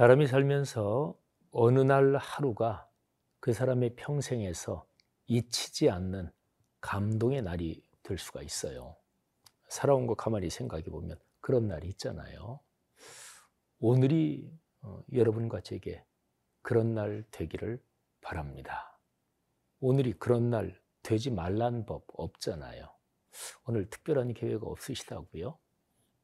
사람이 살면서 어느 날 하루가 그 사람의 평생에서 잊히지 않는 감동의 날이 될 수가 있어요. 살아온 거 가만히 생각해 보면 그런 날이 있잖아요. 오늘이 어, 여러분과 제게 그런 날 되기를 바랍니다. 오늘이 그런 날 되지 말란 법 없잖아요. 오늘 특별한 계획 없으시다고요?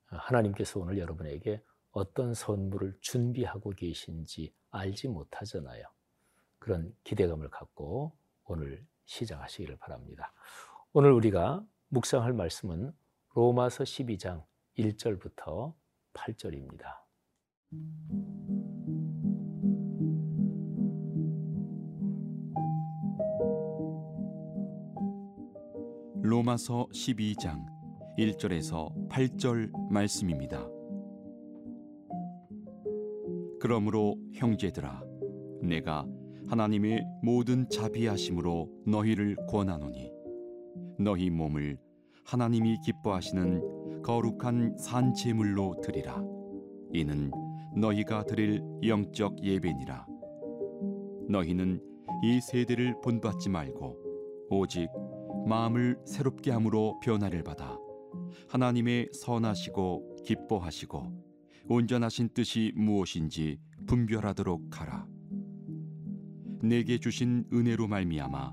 하나님께서 오늘 여러분에게 어떤 선물을 준비하고 계신지 알지 못하잖아요. 그런 기대감을 갖고 오늘 시작하시기를 바랍니다. 오늘 우리가 묵상할 말씀은 로마서 12장 1절부터 8절입니다. 로마서 12장 1절에서 8절 말씀입니다. 그러므로 형제들아 내가 하나님의 모든 자비하심으로 너희를 권하노니 너희 몸을 하나님이 기뻐하시는 거룩한 산제물로 드리라. 이는 너희가 드릴 영적 예배니라. 너희는 이 세대를 본받지 말고 오직 마음을 새롭게 함으로 변화를 받아 하나님의 선하시고 기뻐하시고 온전하신 뜻이 무엇인지 분별하도록 하라. 내게 주신 은혜로 말미암아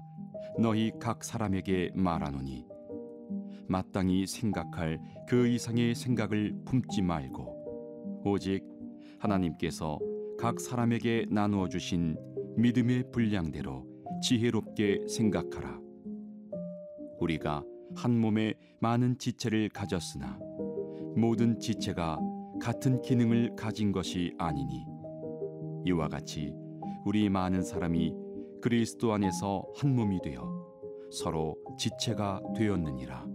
너희 각 사람에게 말하노니 마땅히 생각할 그 이상의 생각을 품지 말고 오직 하나님께서 각 사람에게 나누어 주신 믿음의 분량대로 지혜롭게 생각하라. 우리가 한 몸에 많은 지체를 가졌으나 모든 지체가 같은 기능을 가진 것이 아니니. 이와 같이 우리 많은 사람이 그리스도 안에서 한 몸이 되어 서로 지체가 되었느니라.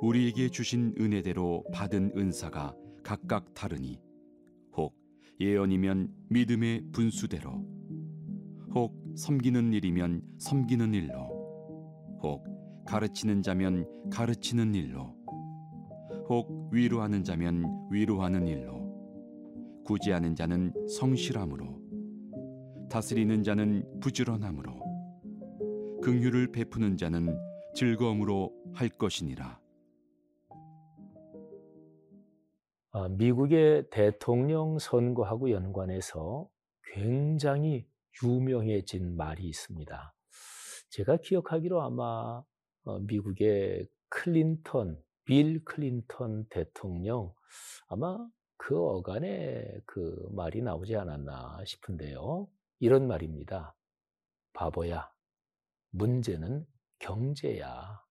우리에게 주신 은혜대로 받은 은사가 각각 다르니 혹 예언이면 믿음의 분수대로 혹 섬기는 일이면 섬기는 일로 혹 가르치는 자면 가르치는 일로 혹 위로하는 자면 위로하는 일로 구제하는 자는 성실함으로 다스리는 자는 부지런함으로 긍휼을 베푸는 자는 즐거움으로 할 것이니라. 아, 미국의 대통령 선거하고 연관해서 굉장히 유명해진 말이 있습니다. 제가 기억하기로 아마 어, 미국의 클린턴 빌 클린턴 대통령 아마 그 어간에 그 말이 나오지 않았나 싶은데요. 이런 말입니다. 바보야. 문제는 경제야.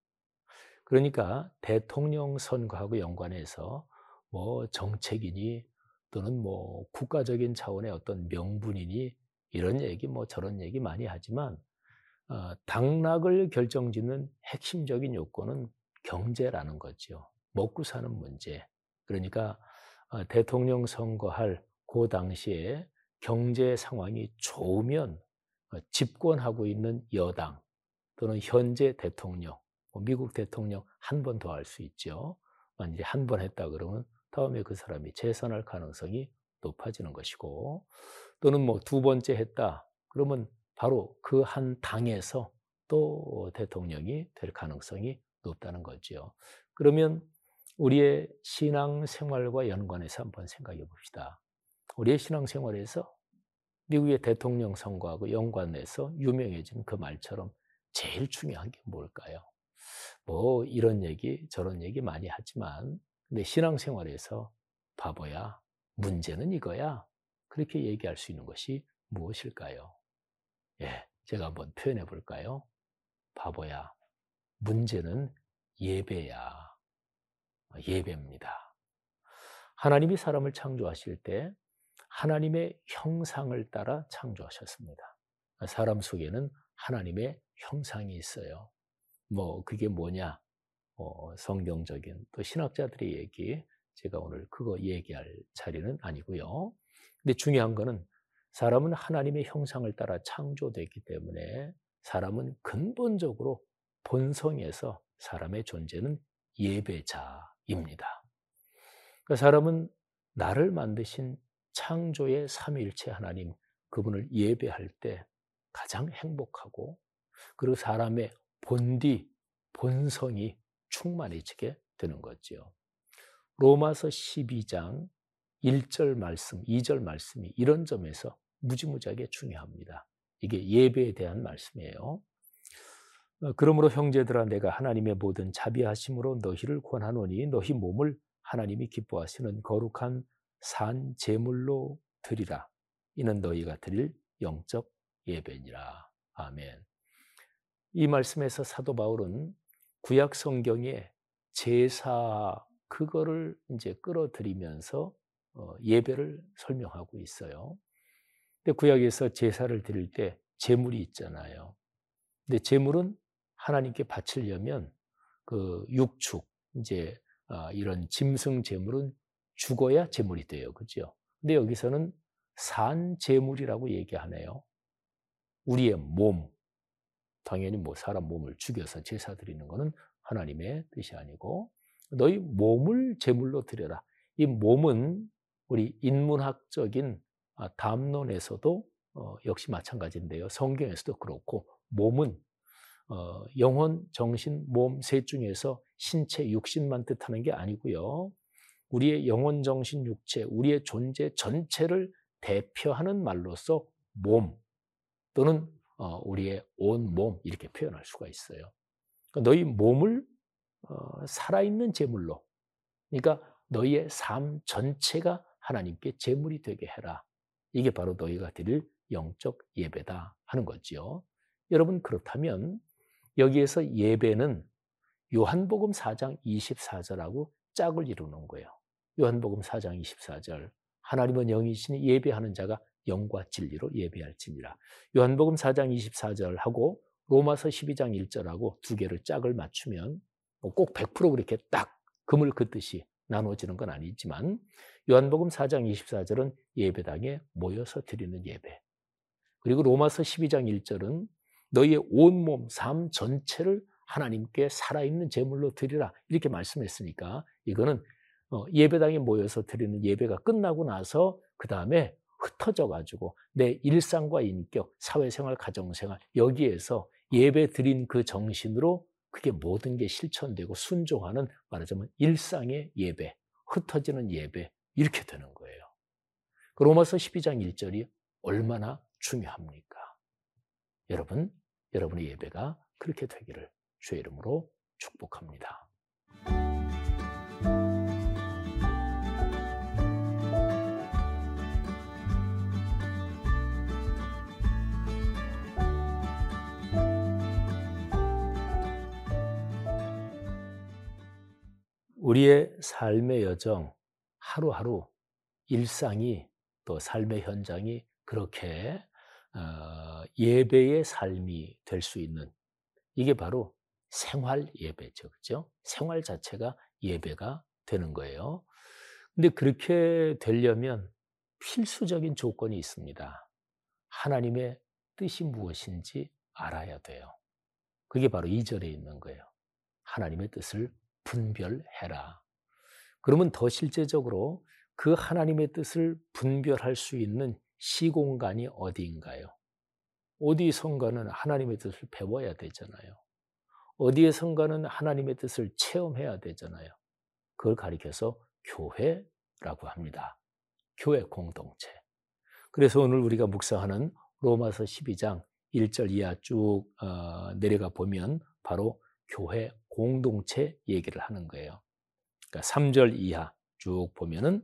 그러니까 대통령 선거하고 연관해서 뭐 정책이니 또는 뭐 국가적인 차원의 어떤 명분이니 이런 얘기 뭐 저런 얘기 많이 하지만 어, 당락을 결정짓는 핵심적인 요건은 경제라는 거죠. 먹고 사는 문제. 그러니까 어, 대통령 선거할 그 당시에 경제 상황이 좋으면 어, 집권하고 있는 여당 또는 현재 대통령, 뭐 미국 대통령 한 번 더 할 수 있죠. 만약에 한 번 했다 그러면 다음에 그 사람이 재선할 가능성이 높아지는 것이고 또는 뭐 두 번째 했다 그러면 바로 그 한 당에서 또 대통령이 될 가능성이 높다는 거죠. 그러면 우리의 신앙 생활과 연관해서 한번 생각해 봅시다. 우리의 신앙 생활에서 미국의 대통령 선거하고 연관해서 유명해진 그 말처럼 제일 중요한 게 뭘까요? 뭐 이런 얘기 저런 얘기 많이 하지만 근데 신앙 생활에서 바보야 문제는 이거야 그렇게 얘기할 수 있는 것이 무엇일까요? 예, 제가 한번 표현해 볼까요? 바보야 문제는 예배야. 예배입니다. 하나님이 사람을 창조하실 때 하나님의 형상을 따라 창조하셨습니다. 사람 속에는 하나님의 형상이 있어요. 뭐 그게 뭐냐? 어, 성경적인 또 신학자들의 얘기 제가 오늘 그거 얘기할 자리는 아니고요. 근데 중요한 거는 사람은 하나님의 형상을 따라 창조됐기 때문에 사람은 근본적으로 본성에서 사람의 존재는 예배자입니다. 그 사람은 나를 만드신 창조의 삼위일체 하나님 그분을 예배할 때 가장 행복하고 그리고 사람의 본디 본성이 충만해지게 되는 거지요. 로마서 12장 1절 말씀, 2절 말씀이 이런 점에서 무지무지하게 중요합니다. 이게 예배에 대한 말씀이에요. 어, 그러므로 형제들아 내가 하나님의 모든 자비하심으로 너희를 권하노니 너희 몸을 하나님이 기뻐하시는 거룩한 산 제물로 드리라. 이는 너희가 드릴 영적 예배니라. 아멘. 이 말씀에서 사도 바울은 구약 성경에 제사 그거를 이제 끌어들이면서 어, 예배를 설명하고 있어요. 근데 구약에서 제사를 드릴 때 제물이 있잖아요. 근데 제물은 하나님께 바치려면 그 육축 이제 아, 이런 짐승 제물은 죽어야 제물이 돼요. 그죠? 근데 여기서는 산 제물이라고 얘기하네요. 우리의 몸, 당연히 뭐 사람 몸을 죽여서 제사 드리는 것은 하나님의 뜻이 아니고 너희 몸을 제물로 드려라. 이 몸은 우리 인문학적인 아, 담론에서도 어, 역시 마찬가지인데요. 성경에서도 그렇고 몸은 어, 영혼, 정신, 몸 셋 중에서 신체, 육신만 뜻하는 게 아니고요. 우리의 영혼, 정신, 육체, 우리의 존재 전체를 대표하는 말로서 몸 또는 어, 우리의 온 몸 이렇게 표현할 수가 있어요. 그러니까 너희 몸을 어, 살아있는 제물로, 그러니까 너희의 삶 전체가 하나님께 제물이 되게 해라. 이게 바로 너희가 드릴 영적 예배다 하는 거지요. 여러분 그렇다면 여기에서 예배는 요한복음 4장 24절하고 짝을 이루는 거예요. 요한복음 4장 24절. 하나님은 영이시니 예배하는 자가 영과 진리로 예배할지니라. 요한복음 4장 24절하고 로마서 12장 1절하고 두 개를 짝을 맞추면 뭐 꼭100% 그렇게 딱 금을 긋듯이 나눠지는 건 아니지만 요한복음 4장 24절은 예배당에 모여서 드리는 예배. 그리고 로마서 12장 1절은 너희의 온몸, 삶 전체를 하나님께 살아있는 제물로 드리라. 이렇게 말씀했으니까 이거는 어, 예배당에 모여서 드리는 예배가 끝나고 나서 그 다음에 흩어져 가지고 내 일상과 인격, 사회생활, 가정생활 여기에서 예배 드린 그 정신으로 그게 모든 게 실천되고 순종하는 말하자면 일상의 예배, 흩어지는 예배 이렇게 되는 거예요. 그 로마서 12장 1절이 얼마나 중요합니까? 여러분, 여러분의 예배가 그렇게 되기를 주의 이름으로 축복합니다. 우리의 삶의 여정, 하루하루 일상이 또 삶의 현장이 그렇게 어, 예배의 삶이 될 수 있는 이게 바로 생활 예배죠. 그죠? 생활 자체가 예배가 되는 거예요. 근데 그렇게 되려면 필수적인 조건이 있습니다. 하나님의 뜻이 무엇인지 알아야 돼요. 그게 바로 이절에 있는 거예요. 하나님의 뜻을 분별해라. 그러면 더 실제적으로 그 하나님의 뜻을 분별할 수 있는 시공간이 어디인가요? 어디선가는 하나님의 뜻을 배워야 되잖아요. 어디에선가는 하나님의 뜻을 체험해야 되잖아요. 그걸 가리켜서 교회라고 합니다. 교회 공동체. 그래서 오늘 우리가 묵상하는 로마서 12장 1절 이하 쭉 어, 내려가 보면 바로 교회 공동체 얘기를 하는 거예요. 그러니까 3절 이하 쭉 보면은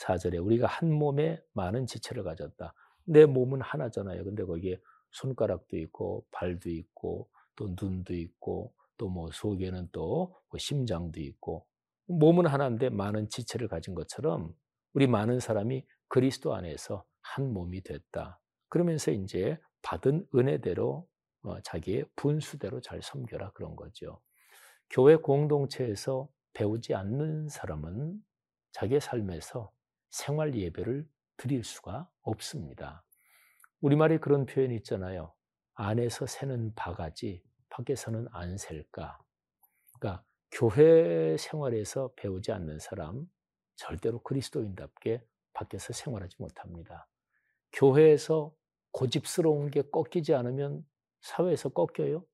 4절에 우리가 한 몸에 많은 지체를 가졌다. 내 몸은 하나잖아요. 근데 거기에 손가락도 있고 발도 있고 또 눈도 있고 또 뭐 속에는 또 뭐 심장도 있고 몸은 하나인데 많은 지체를 가진 것처럼 우리 많은 사람이 그리스도 안에서 한 몸이 됐다. 그러면서 이제 받은 은혜대로 어, 자기의 분수대로 잘 섬겨라 그런 거죠. 교회 공동체에서 배우지 않는 사람은 자기의 삶에서 생활 예배를 드릴 수가 없습니다. 우리말에 그런 표현이 있잖아요. 안에서 새는 바가지, 밖에서는 안 셀까. 그러니까 교회 생활에서 배우지 않는 사람, 절대로 그리스도인답게 밖에서 생활하지 못합니다. 교회에서 고집스러운 게 꺾이지 않으면 사회에서 꺾여요?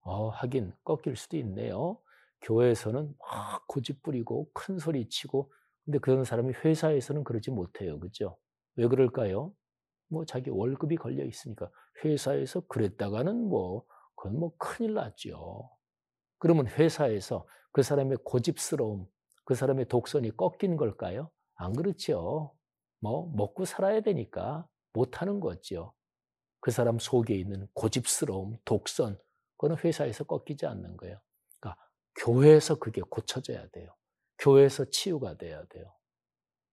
어, 하긴 꺾일 수도 있네요. 교회에서는 막 고집 부리고 큰 소리 치고 근데 그런 사람이 회사에서는 그러지 못해요. 그죠? 왜 그럴까요? 뭐 자기 월급이 걸려 있으니까 회사에서 그랬다가는 뭐 그건 뭐 큰일 났죠. 그러면 회사에서 그 사람의 고집스러움, 그 사람의 독선이 꺾인 걸까요? 안 그렇죠. 뭐 먹고 살아야 되니까 못 하는 거죠. 그 사람 속에 있는 고집스러움, 독선, 그거는 회사에서 꺾이지 않는 거예요. 그러니까 교회에서 그게 고쳐져야 돼요. 교회에서 치유가 돼야 돼요.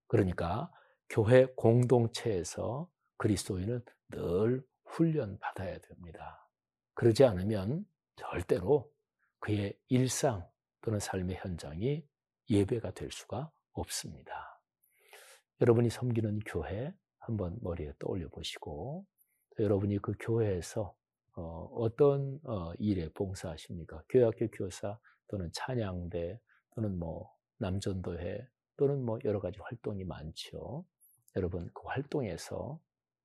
그러니까 교회 공동체에서 그리스도인은 늘 훈련 받아야 됩니다. 그러지 않으면 절대로 그의 일상 또는 삶의 현장이 예배가 될 수가 없습니다. 여러분이 섬기는 교회 한번 머리에 떠올려 보시고 여러분이 그 교회에서 어, 떤 어, 일에 봉사하십니까? 교회학교 교사 또는 찬양대 또는 뭐 남전도회 또는 뭐 여러 가지 활동이 많죠. 여러분 그 활동에서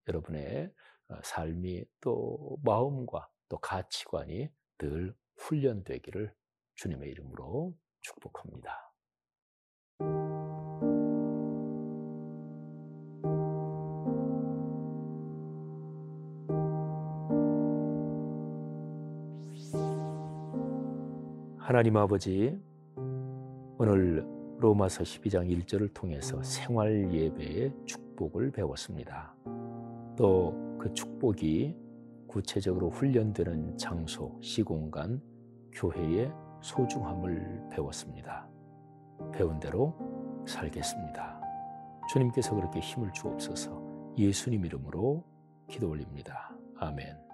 여러분의 어, 삶이 또 마음과 또 가치관이 늘 훈련되기를 주님의 이름으로 축복합니다. 하나님 아버지, 오늘 로마서 12장 1절을 통해서 생활 예배의 축복을 배웠습니다. 또 그 축복이 구체적으로 훈련되는 장소, 시공간, 교회의 소중함을 배웠습니다. 배운 대로 살겠습니다. 주님께서 그렇게 힘을 주옵소서 예수님 이름으로 기도 올립니다. 아멘.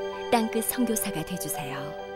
땅끝 성교사가 되주세요